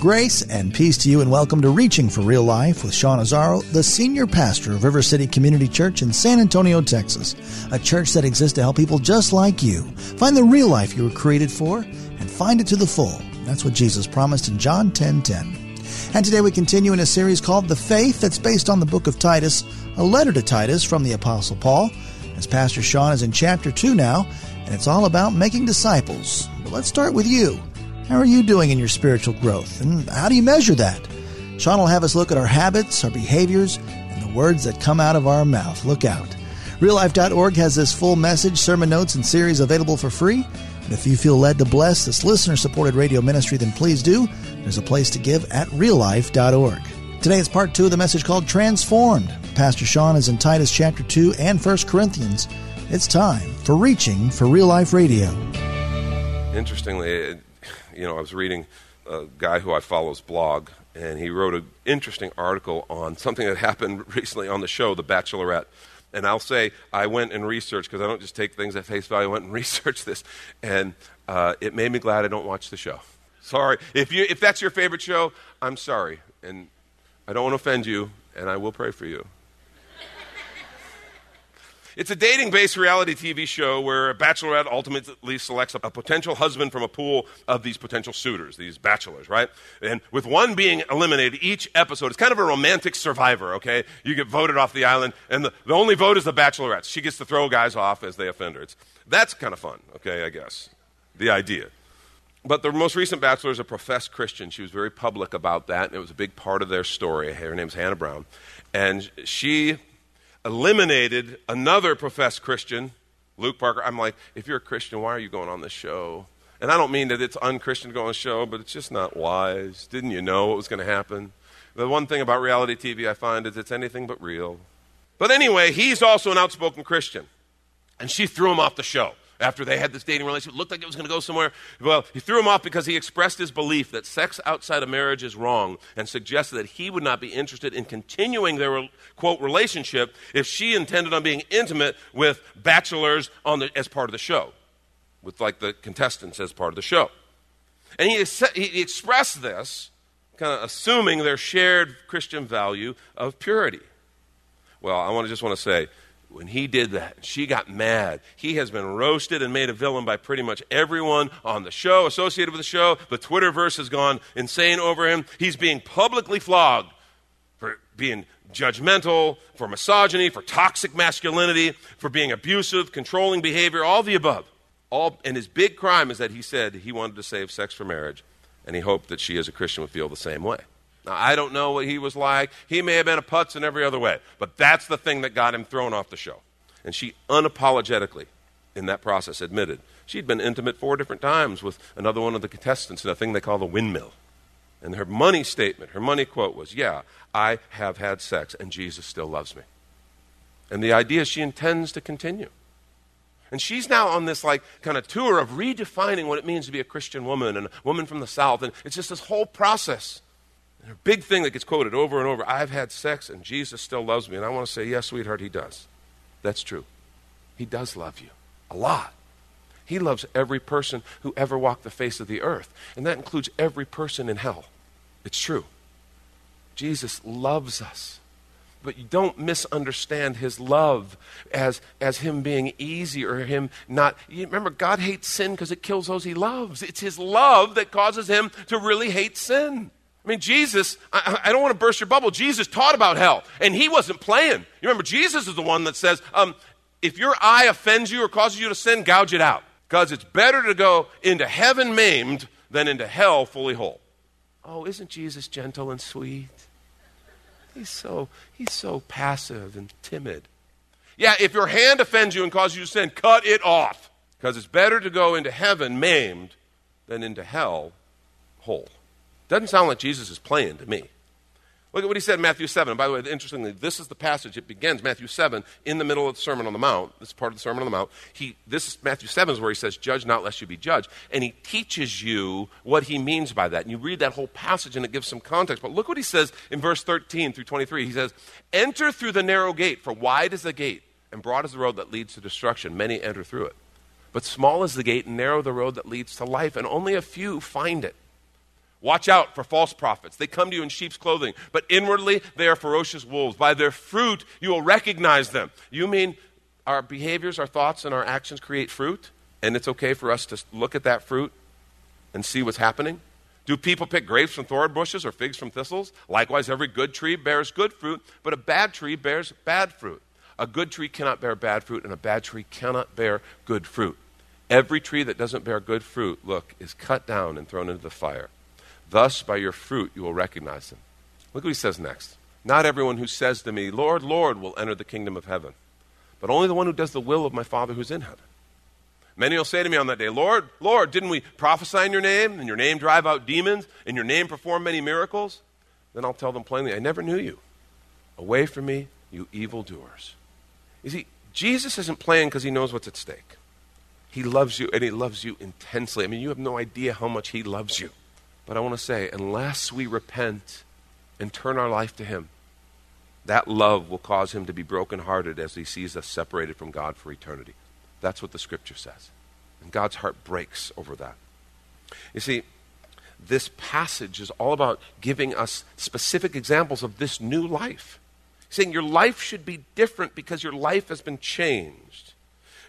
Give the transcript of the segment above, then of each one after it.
Grace and peace to you, and welcome to Reaching for Real Life with Sean Azaro, the senior pastor of River City Community Church in San Antonio, Texas. A church that exists to help people just like you find the real life you were created for and find it to the full. That's what Jesus promised in John 10 10. And today we continue in a series called The Faith that's based on the book of Titus, a letter to Titus from the Apostle Paul. As Pastor Sean is in chapter 2 now, and it's all about making disciples. But let's start with you. How are you doing in your spiritual growth? And how do you measure that? Sean will have us look at our habits, our behaviors, and the words that come out of our mouth. Look out. RealLife.org has this full message, sermon notes, and series available for free. And if you feel led to bless this listener supported radio ministry, then please do. There's a place to give at reallife.org. Today is part two of the message called Transformed. Pastor Sean is in Titus chapter 2 and 1 Corinthians. It's time for Reaching for Real Life Radio. Interestingly, you know, I was reading a guy who I follow's blog, and he wrote an interesting article on something that happened recently on the show, The Bachelorette. And I'll say I went and researched because I don't just take things at face value. I went and researched this, and uh, it made me glad I don't watch the show. Sorry if you if that's your favorite show. I'm sorry, and I don't want to offend you, and I will pray for you. It's a dating based reality TV show where a bachelorette ultimately selects a, potential husband from a pool of these potential suitors, these bachelors, right? And with one being eliminated each episode, it's kind of a romantic survivor, okay? You get voted off the island, and the, the only vote is the bachelorette. She gets to throw guys off as they offend her. It's, that's kind of fun, okay, I guess. The idea. But the most recent bachelor is a professed Christian. She was very public about that, and it was a big part of their story. Her name's Hannah Brown. And she eliminated another professed Christian, Luke Parker. I'm like, if you're a Christian, why are you going on this show? And I don't mean that it's unchristian to go on a show, but it's just not wise. Didn't you know what was going to happen? The one thing about reality TV I find is it's anything but real. But anyway, he's also an outspoken Christian. And she threw him off the show after they had this dating relationship. It looked like it was going to go somewhere. Well, he threw him off because he expressed his belief that sex outside of marriage is wrong and suggested that he would not be interested in continuing their, quote, relationship if she intended on being intimate with bachelors on the, as part of the show, with like the contestants as part of the show. And he, he expressed this, kind of assuming their shared Christian value of purity. Well, I want to just want to say, when he did that, she got mad. He has been roasted and made a villain by pretty much everyone on the show, associated with the show. The Twitterverse has gone insane over him. He's being publicly flogged for being judgmental, for misogyny, for toxic masculinity, for being abusive, controlling behavior, all the above. All, and his big crime is that he said he wanted to save sex for marriage, and he hoped that she, as a Christian, would feel the same way. Now, I don't know what he was like. He may have been a putz in every other way, but that's the thing that got him thrown off the show. And she unapologetically, in that process, admitted she'd been intimate four different times with another one of the contestants in a thing they call the windmill. And her money statement, her money quote was, Yeah, I have had sex, and Jesus still loves me. And the idea is she intends to continue. And she's now on this like kind of tour of redefining what it means to be a Christian woman and a woman from the South. And it's just this whole process. And a big thing that gets quoted over and over I've had sex and Jesus still loves me. And I want to say, yes, sweetheart, he does. That's true. He does love you a lot. He loves every person who ever walked the face of the earth, and that includes every person in hell. It's true. Jesus loves us. But you don't misunderstand his love as, as him being easy or him not. Remember, God hates sin because it kills those he loves. It's his love that causes him to really hate sin. I mean, Jesus, I, I, don't want to burst your bubble. Jesus taught about hell, and he wasn't playing. You remember, Jesus is the one that says, um, if your eye offends you or causes you to sin, gouge it out. Because it's better to go into heaven maimed than into hell fully whole. Oh, isn't Jesus gentle and sweet? He's so, he's so passive and timid. Yeah, if your hand offends you and causes you to sin, cut it off. Because it's better to go into heaven maimed than into hell whole. Doesn't sound like Jesus is playing to me. Look at what he said in Matthew 7. by the way, interestingly, this is the passage. It begins, Matthew 7, in the middle of the Sermon on the Mount. This is part of the Sermon on the Mount. He, this is Matthew 7 is where he says, Judge not lest you be judged. And he teaches you what he means by that. And you read that whole passage and it gives some context. But look what he says in verse 13 through 23. He says, Enter through the narrow gate, for wide is the gate, and broad is the road that leads to destruction. Many enter through it. But small is the gate, and narrow the road that leads to life, and only a few find it. Watch out for false prophets. They come to you in sheep's clothing, but inwardly they are ferocious wolves. By their fruit you will recognize them. You mean our behaviors, our thoughts, and our actions create fruit? And it's okay for us to look at that fruit and see what's happening? Do people pick grapes from thorn bushes or figs from thistles? Likewise, every good tree bears good fruit, but a bad tree bears bad fruit. A good tree cannot bear bad fruit, and a bad tree cannot bear good fruit. Every tree that doesn't bear good fruit, look, is cut down and thrown into the fire. Thus, by your fruit, you will recognize them. Look what he says next. Not everyone who says to me, Lord, Lord, will enter the kingdom of heaven, but only the one who does the will of my Father who's in heaven. Many will say to me on that day, Lord, Lord, didn't we prophesy in your name, in your name drive out demons, in your name perform many miracles? Then I'll tell them plainly, I never knew you. Away from me, you evildoers. You see, Jesus isn't playing because he knows what's at stake. He loves you, and he loves you intensely. I mean, you have no idea how much he loves you. But I want to say, unless we repent and turn our life to Him, that love will cause Him to be brokenhearted as He sees us separated from God for eternity. That's what the Scripture says. And God's heart breaks over that. You see, this passage is all about giving us specific examples of this new life. Saying your life should be different because your life has been changed.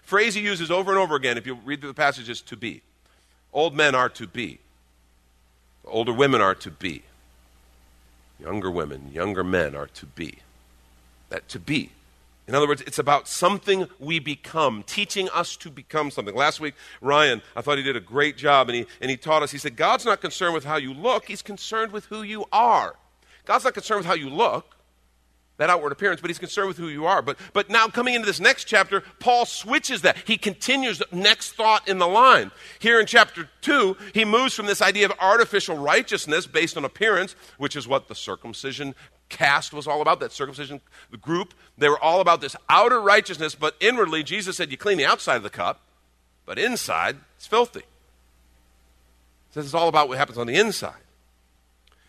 Phrase he uses over and over again, if you read through the passage, is to be. Old men are to be. Older women are to be. Younger women, younger men are to be. That to be. In other words, it's about something we become, teaching us to become something. Last week, Ryan, I thought he did a great job, and he, and he taught us. He said, God's not concerned with how you look, He's concerned with who you are. God's not concerned with how you look, that outward appearance, but he's concerned with who you are. But, but now, coming into this next chapter, Paul switches that. He continues the next thought in the line. Here in chapter 2, he moves from this idea of artificial righteousness based on appearance, which is what the circumcision cast was all about, that circumcision group. They were all about this outer righteousness, but inwardly, Jesus said, You clean the outside of the cup, but inside, it's filthy. He says it's all about what happens on the inside.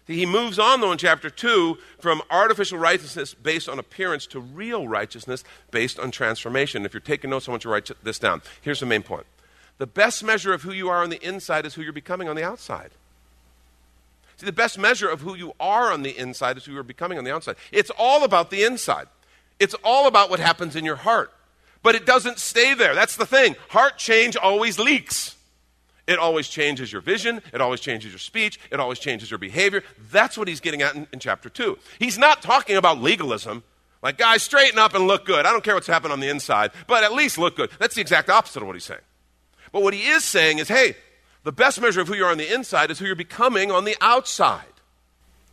He moves on, though, in chapter 2 from artificial righteousness based on appearance to real righteousness based on transformation. If you're taking notes, I want you to write this down. Here's the main point the best measure of who you are on the inside is who you're becoming on the outside. See, the best measure of who you are on the inside is who you're becoming on the outside. It's all about the inside, it's all about what happens in your heart. But it doesn't stay there. That's the thing. Heart change always leaks. It always changes your vision. It always changes your speech. It always changes your behavior. That's what he's getting at in, in, chapter 2. He's not talking about legalism. Like, guys, straighten up and look good. I don't care what's happening on the inside, but at least look good. That's the exact opposite of what he's saying. But what he is saying is hey, the best measure of who you are on the inside is who you're becoming on the outside.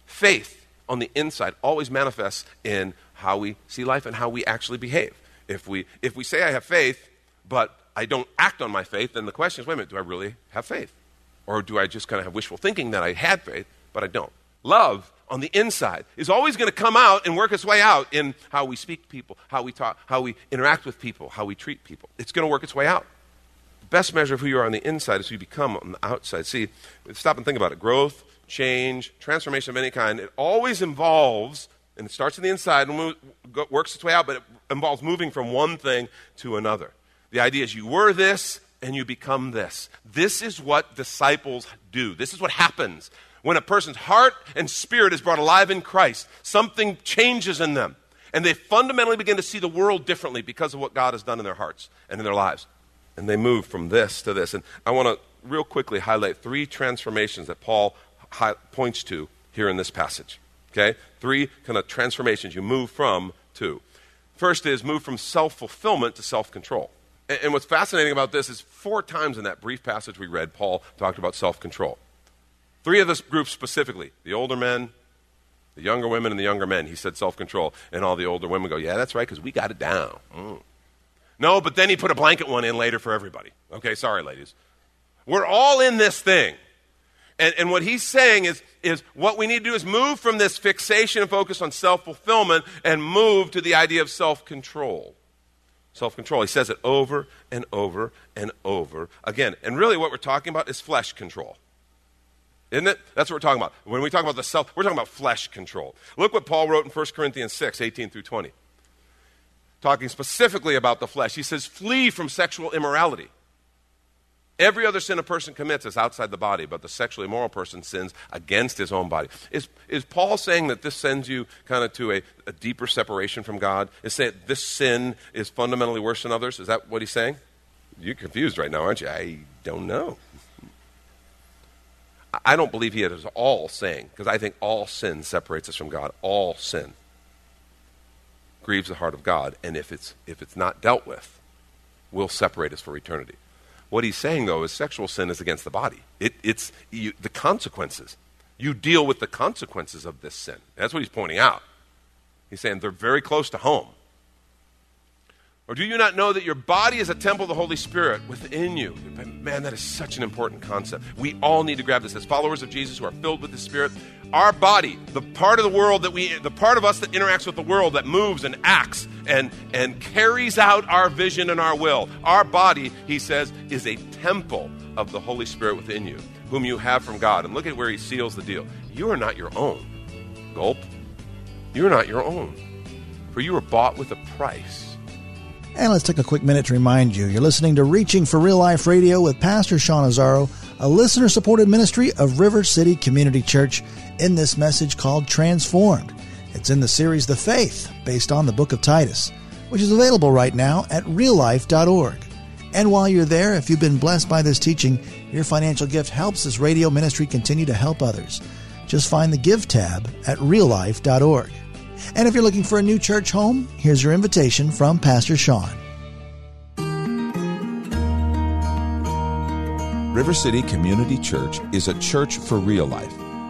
Faith on the inside always manifests in how we see life and how we actually behave. If we, if we say I have faith, but I don't act on my faith, then the question is wait a minute, do I really have faith? Or do I just kind of have wishful thinking that I had faith, but I don't? Love on the inside is always going to come out and work its way out in how we speak to people, how we talk, how we interact with people, how we treat people. It's going to work its way out. The best measure of who you are on the inside is who you become on the outside. See, stop and think about it. Growth, change, transformation of any kind, it always involves, and it starts on the inside and works its way out, but it involves moving from one thing to another. The idea is you were this and you become this. This is what disciples do. This is what happens. When a person's heart and spirit is brought alive in Christ, something changes in them. And they fundamentally begin to see the world differently because of what God has done in their hearts and in their lives. And they move from this to this. And I want to real quickly highlight three transformations that Paul hi- points to here in this passage. Okay? Three kind of transformations you move from to. First is move from self fulfillment to self control. And what's fascinating about this is four times in that brief passage we read, Paul talked about self control. Three of this group specifically the older men, the younger women, and the younger men. He said self control. And all the older women go, Yeah, that's right, because we got it down. Mm. No, but then he put a blanket one in later for everybody. Okay, sorry, ladies. We're all in this thing. And, and what he's saying is, is what we need to do is move from this fixation and focus on self fulfillment and move to the idea of self control. Self control. He says it over and over and over again. And really, what we're talking about is flesh control. Isn't it? That's what we're talking about. When we talk about the self, we're talking about flesh control. Look what Paul wrote in 1 Corinthians 6, 18 through 20. Talking specifically about the flesh. He says, Flee from sexual immorality. Every other sin a person commits is outside the body, but the sexually immoral person sins against his own body. Is, is Paul saying that this sends you kind of to a, a deeper separation from God? Is saying this sin is fundamentally worse than others? Is that what he's saying? You're confused right now, aren't you? I don't know. I don't believe he is all saying, because I think all sin separates us from God. All sin grieves the heart of God, and if it's, if it's not dealt with, will separate us for eternity. What he's saying, though, is sexual sin is against the body. It, it's you, the consequences. You deal with the consequences of this sin. That's what he's pointing out. He's saying they're very close to home. Or do you not know that your body is a temple of the Holy Spirit within you? Man, that is such an important concept. We all need to grab this as followers of Jesus who are filled with the Spirit. Our body, the part of the world that we, the part of us that interacts with the world, that moves and acts and, and carries out our vision and our will. Our body, he says, is a temple of the Holy Spirit within you, whom you have from God. And look at where he seals the deal. You are not your own. Gulp. You are not your own. For you were bought with a price. And let's take a quick minute to remind you you're listening to Reaching for Real Life Radio with Pastor Sean Azaro, a listener supported ministry of River City Community Church, in this message called Transformed. It's in the series The Faith, based on the book of Titus, which is available right now at reallife.org. And while you're there, if you've been blessed by this teaching, your financial gift helps this radio ministry continue to help others. Just find the Give tab at reallife.org. And if you're looking for a new church home, here's your invitation from Pastor Sean. River City Community Church is a church for real life.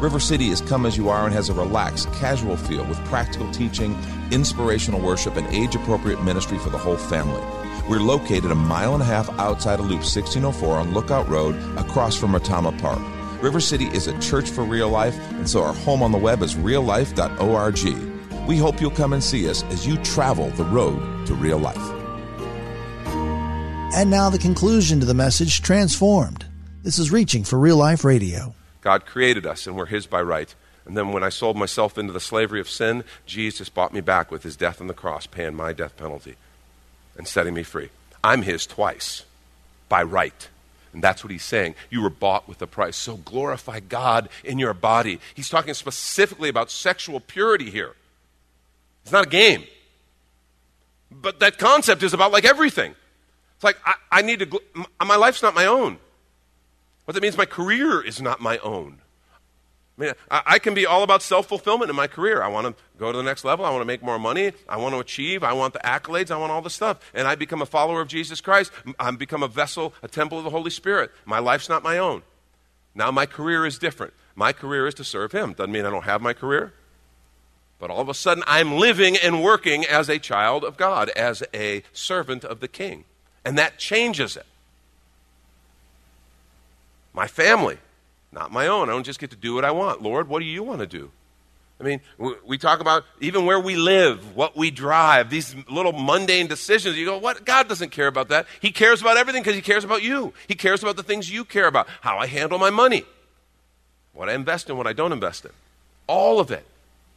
River City is come as you are and has a relaxed, casual feel with practical teaching, inspirational worship, and age appropriate ministry for the whole family. We're located a mile and a half outside of Loop 1604 on Lookout Road across from Retama Park. River City is a church for real life, and so our home on the web is reallife.org. We hope you'll come and see us as you travel the road to real life. And now the conclusion to the message Transformed. This is Reaching for Real Life Radio. God created us, and we're His by right. And then when I sold myself into the slavery of sin, Jesus bought me back with His death on the cross, paying my death penalty and setting me free. I'm His twice by right. And that's what he's saying. You were bought with a price. So glorify God in your body. He's talking specifically about sexual purity here. It's not a game. But that concept is about like everything. It's like, I, I need to, my life's not my own. What that means, my career is not my own. I mean, I, I can be all about self fulfillment in my career. I want to go to the next level. I want to make more money. I want to achieve. I want the accolades. I want all the stuff. And I become a follower of Jesus Christ. I become a vessel, a temple of the Holy Spirit. My life's not my own. Now my career is different. My career is to serve Him. Doesn't mean I don't have my career. But all of a sudden, I'm living and working as a child of God, as a servant of the King. And that changes it. My family, not my own. I don't just get to do what I want. Lord, what do you want to do? I mean, we talk about even where we live, what we drive, these little mundane decisions. You go, what? God doesn't care about that. He cares about everything because He cares about you. He cares about the things you care about, how I handle my money, what I invest in, what I don't invest in. All of it.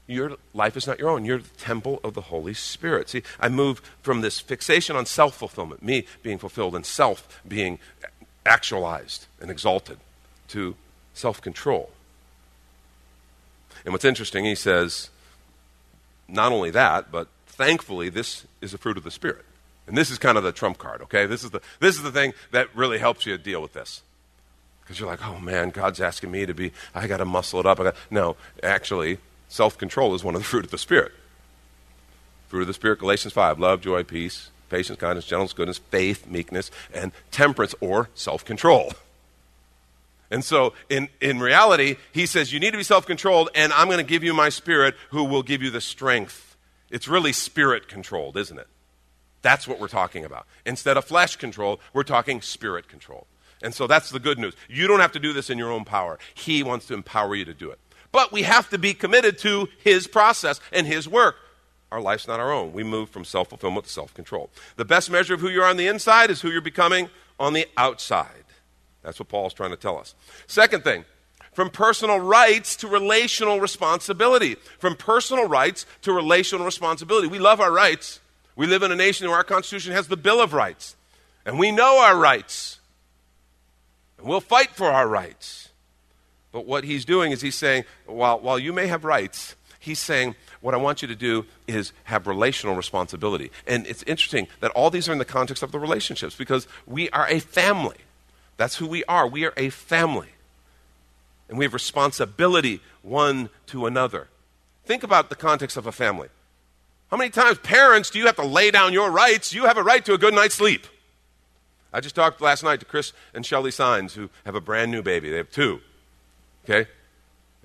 Your life is not your own. You're the temple of the Holy Spirit. See, I move from this fixation on self fulfillment, me being fulfilled, and self being actualized and exalted, to self control. And what's interesting, he says, not only that, but thankfully, this is a fruit of the Spirit. And this is kind of the trump card, okay? This is the, this is the thing that really helps you deal with this. Because you're like, oh man, God's asking me to be, I got to muscle it up. No, actually, self control is one of the fruit of the Spirit. Fruit of the Spirit, Galatians 5 love, joy, peace, patience, kindness, gentleness, goodness, faith, meekness, and temperance or self control. And so, in, in reality, he says, You need to be self controlled, and I'm going to give you my spirit who will give you the strength. It's really spirit controlled, isn't it? That's what we're talking about. Instead of flesh control, we're talking spirit control. And so that's the good news. You don't have to do this in your own power. He wants to empower you to do it. But we have to be committed to His process and His work. Our life's not our own. We move from self fulfillment to self control. The best measure of who you are on the inside is who you're becoming on the outside. That's what Paul's trying to tell us. Second thing, from personal rights to relational responsibility. From personal rights to relational responsibility. We love our rights. We live in a nation where our Constitution has the Bill of Rights. And we know our rights. And we'll fight for our rights. But what he's doing is he's saying, while, while you may have rights, he's saying, what I want you to do is have relational responsibility. And it's interesting that all these are in the context of the relationships because we are a family. That's who we are. We are a family. And we have responsibility one to another. Think about the context of a family. How many times, parents, do you have to lay down your rights? You have a right to a good night's sleep. I just talked last night to Chris and Shelly Signs, who have a brand new baby. They have two. Okay?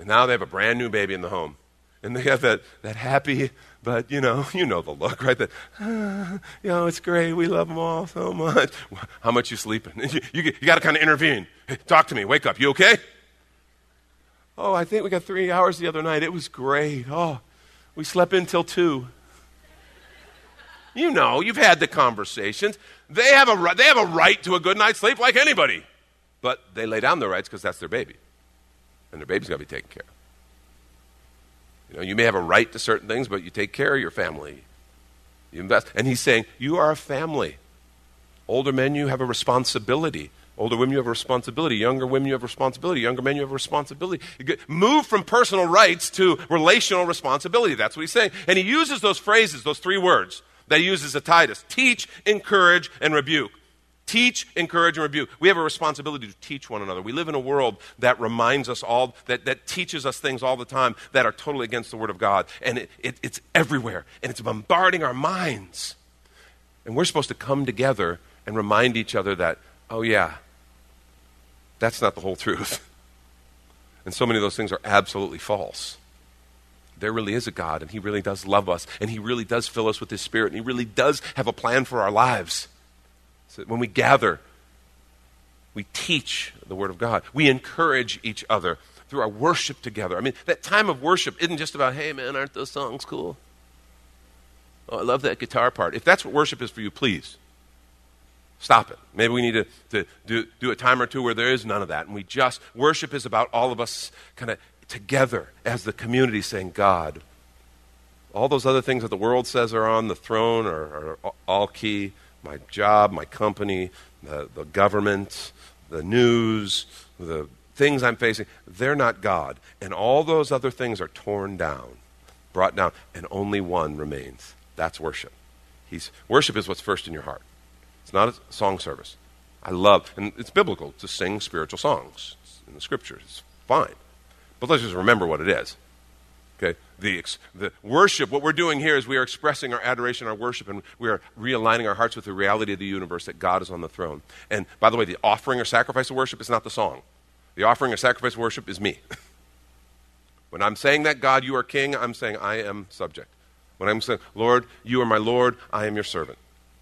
And now they have a brand new baby in the home. And they have that, that happy, but you know, you know the look, right? That, ah, you know, it's great. We love them all so much. How much you sleeping? you, you, you got to kind of intervene. Hey, talk to me. Wake up. You okay? Oh, I think we got three hours the other night. It was great. Oh, we slept until two. You know, you've had the conversations. They have a, they have a right to a good night's sleep like anybody. But they lay down their rights because that's their baby. And their baby's got to be taken care of. You know, you may have a right to certain things, but you take care of your family. You invest. And he's saying, you are a family. Older men, you have a responsibility. Older women, you have a responsibility. Younger women, you have a responsibility. Younger men, you have a responsibility. Move from personal rights to relational responsibility. That's what he's saying. And he uses those phrases, those three words that he uses at Titus teach, encourage, and rebuke. Teach, encourage, and rebuke. We have a responsibility to teach one another. We live in a world that reminds us all, that, that teaches us things all the time that are totally against the Word of God. And it, it, it's everywhere, and it's bombarding our minds. And we're supposed to come together and remind each other that, oh, yeah, that's not the whole truth. And so many of those things are absolutely false. There really is a God, and He really does love us, and He really does fill us with His Spirit, and He really does have a plan for our lives. So when we gather, we teach the Word of God, we encourage each other through our worship together. I mean, that time of worship isn't just about, hey, man, aren't those songs cool? Oh, I love that guitar part. If that's what worship is for you, please Stop it. Maybe we need to, to do, do a time or two where there is none of that. And we just, worship is about all of us kind of together as the community saying, God. All those other things that the world says are on the throne are, are all key. My job, my company, the, the government, the news, the things I'm facing, they're not God. And all those other things are torn down, brought down, and only one remains. That's worship. He's, worship is what's first in your heart. It's not a song service. I love, and it's biblical to sing spiritual songs it's in the scriptures. It's fine. But let's just remember what it is. Okay? The, the worship, what we're doing here is we are expressing our adoration, our worship, and we are realigning our hearts with the reality of the universe that God is on the throne. And by the way, the offering or sacrifice of worship is not the song. The offering or sacrifice of worship is me. when I'm saying that, God, you are king, I'm saying I am subject. When I'm saying, Lord, you are my Lord, I am your servant.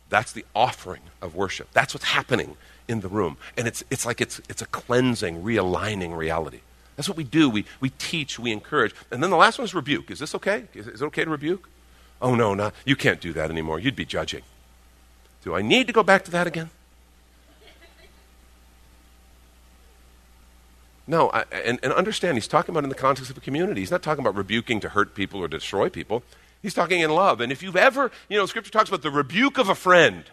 That's the offering of worship. That's what's happening in the room. And it's, it's like it's, it's a cleansing, realigning reality. That's what we do. We, we teach, we encourage. And then the last one is rebuke. Is this okay? Is, is it okay to rebuke? Oh, no, no, you can't do that anymore. You'd be judging. Do I need to go back to that again? No, I, and, and understand, he's talking about in the context of a community. He's not talking about rebuking to hurt people or destroy people. He's talking in love. And if you've ever, you know, Scripture talks about the rebuke of a friend.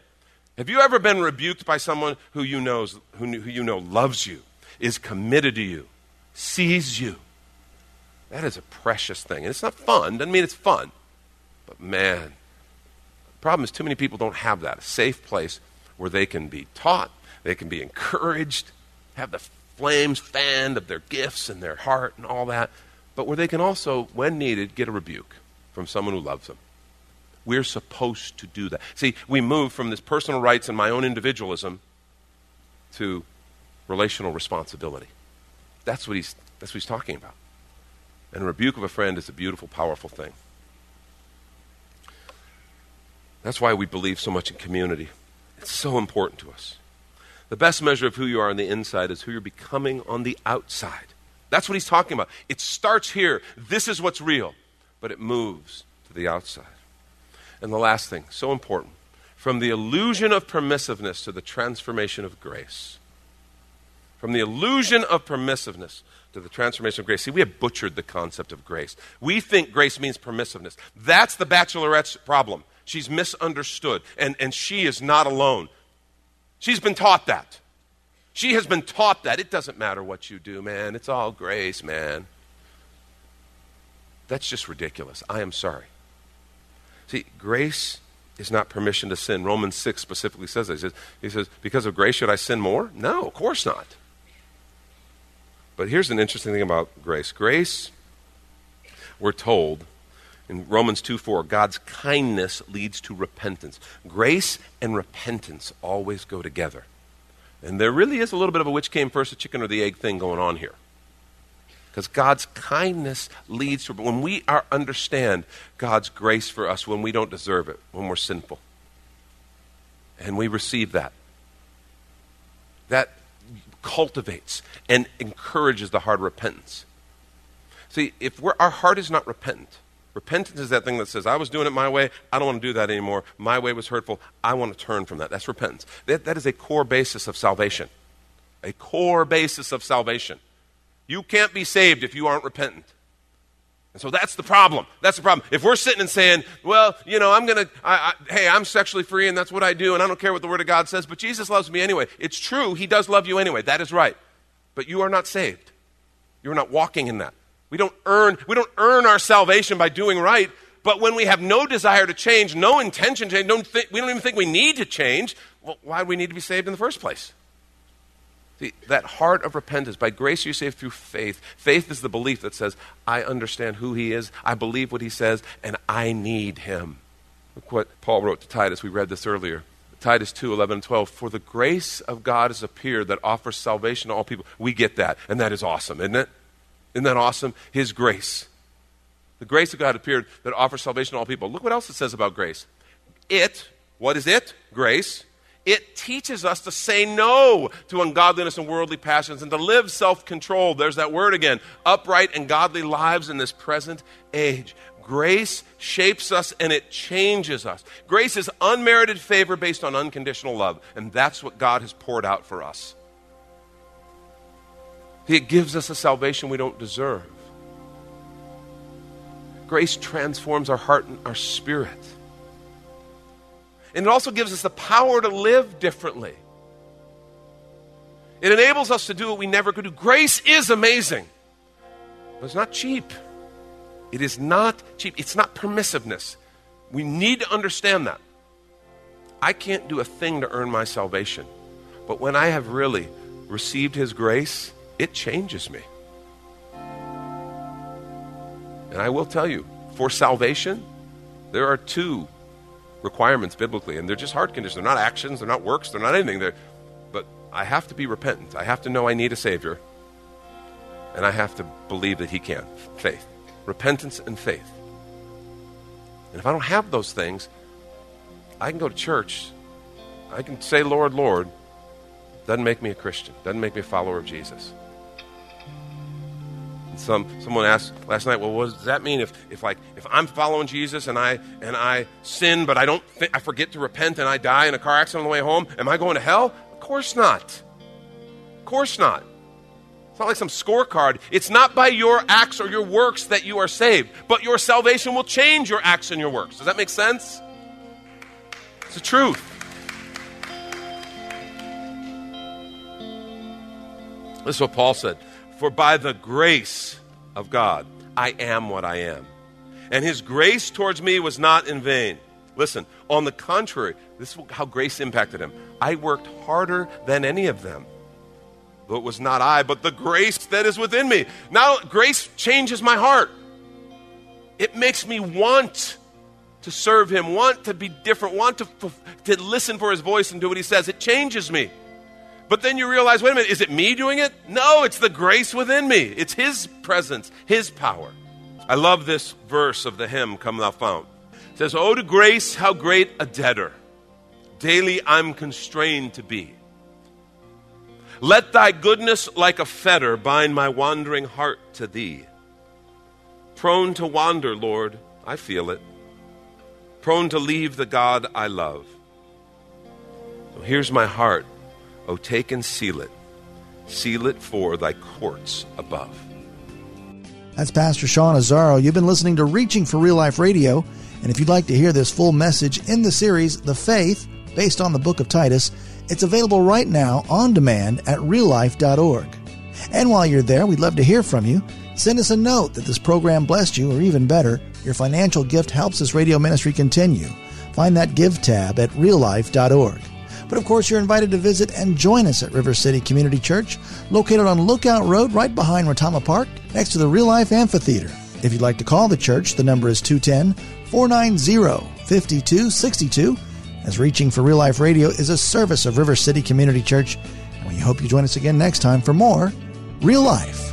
Have you ever been rebuked by someone who you, knows, who, who you know loves you, is committed to you, sees you? That is a precious thing. And it's not fun. Doesn't mean it's fun. But man, the problem is too many people don't have that. A safe place where they can be taught, they can be encouraged, have the flames fanned of their gifts and their heart and all that, but where they can also, when needed, get a rebuke from someone who loves them. We're supposed to do that. See, we move from this personal rights and my own individualism to relational responsibility. That's what he's, that's what he's talking about. And a rebuke of a friend is a beautiful, powerful thing. That's why we believe so much in community. It's so important to us. The best measure of who you are on the inside is who you're becoming on the outside. That's what he's talking about. It starts here. This is what's real, but it moves to the outside. And the last thing, so important, from the illusion of permissiveness to the transformation of grace. From the illusion of permissiveness to the transformation of grace. See, we have butchered the concept of grace. We think grace means permissiveness. That's the bachelorette's problem. She's misunderstood, and, and she is not alone. She's been taught that. She has been taught that. It doesn't matter what you do, man. It's all grace, man. That's just ridiculous. I am sorry. See, grace is not permission to sin. Romans 6 specifically says that. He says, he says, Because of grace, should I sin more? No, of course not. But here's an interesting thing about grace grace, we're told, in Romans 2 4, God's kindness leads to repentance. Grace and repentance always go together. And there really is a little bit of a which came first, the chicken or the egg thing going on here. Because God's kindness leads to, when we are, understand God's grace for us when we don't deserve it, when we're sinful, and we receive that, that cultivates and encourages the heart of repentance. See, if our heart is not repentant, Repentance is that thing that says, I was doing it my way. I don't want to do that anymore. My way was hurtful. I want to turn from that. That's repentance. That, that is a core basis of salvation. A core basis of salvation. You can't be saved if you aren't repentant. And so that's the problem. That's the problem. If we're sitting and saying, well, you know, I'm going to, hey, I'm sexually free and that's what I do and I don't care what the Word of God says, but Jesus loves me anyway. It's true. He does love you anyway. That is right. But you are not saved. You are not walking in that. We don't earn, we don't earn our salvation by doing right. But when we have no desire to change, no intention to change, don't think, we don't even think we need to change, well, why do we need to be saved in the first place? See, that heart of repentance, by grace you're saved through faith. Faith is the belief that says, I understand who he is, I believe what he says, and I need him. Look what Paul wrote to Titus. We read this earlier. Titus 2 11 and 12. For the grace of God has appeared that offers salvation to all people. We get that, and that is awesome, isn't it? Isn't that awesome? His grace. The grace of God appeared that offers salvation to all people. Look what else it says about grace. It, what is it? Grace. It teaches us to say no to ungodliness and worldly passions and to live self controlled. There's that word again upright and godly lives in this present age. Grace shapes us and it changes us. Grace is unmerited favor based on unconditional love, and that's what God has poured out for us. It gives us a salvation we don't deserve. Grace transforms our heart and our spirit. And it also gives us the power to live differently. It enables us to do what we never could do. Grace is amazing, but it's not cheap. It is not cheap. It's not permissiveness. We need to understand that. I can't do a thing to earn my salvation. But when I have really received His grace, it changes me. And I will tell you, for salvation, there are two requirements biblically, and they're just heart conditions. They're not actions, they're not works, they're not anything. They're, but I have to be repentant. I have to know I need a Savior, and I have to believe that He can. Faith. Repentance and faith. And if I don't have those things, I can go to church. I can say, Lord, Lord. Doesn't make me a Christian. Doesn't make me a follower of Jesus. Some, someone asked last night, well, what does that mean if, if like if I'm following Jesus and I and I sin, but I don't I forget to repent and I die in a car accident on the way home, am I going to hell? Of course not. Of course not. It's not like some scorecard. It's not by your acts or your works that you are saved, but your salvation will change your acts and your works. Does that make sense? It's the truth. This is what Paul said. For by the grace of God, I am what I am. And his grace towards me was not in vain. Listen, on the contrary, this is how grace impacted him. I worked harder than any of them. though it was not I, but the grace that is within me. Now, grace changes my heart. It makes me want to serve Him, want to be different, want to, to listen for His voice and do what He says. It changes me. But then you realize wait a minute, is it me doing it? No, it's the grace within me. It's His presence, His power. I love this verse of the hymn, Come Thou Fount. It says, Oh, to grace, how great a debtor daily I'm constrained to be. Let thy goodness like a fetter bind my wandering heart to thee. Prone to wander, Lord, I feel it. Prone to leave the God I love. So here's my heart. Oh, take and seal it. Seal it for thy courts above. That's Pastor Sean Azaro. You've been listening to Reaching for Real Life Radio. And if you'd like to hear this full message in the series, The Faith, based on the book of Titus, it's available right now on demand at reallife.org. And while you're there, we'd love to hear from you. Send us a note that this program blessed you, or even better, your financial gift helps this radio ministry continue. Find that Give tab at reallife.org. But of course, you're invited to visit and join us at River City Community Church, located on Lookout Road right behind Retama Park, next to the Real Life Amphitheater. If you'd like to call the church, the number is 210 490 5262 as Reaching for Real Life Radio is a service of River City Community Church. And we hope you join us again next time for more Real Life.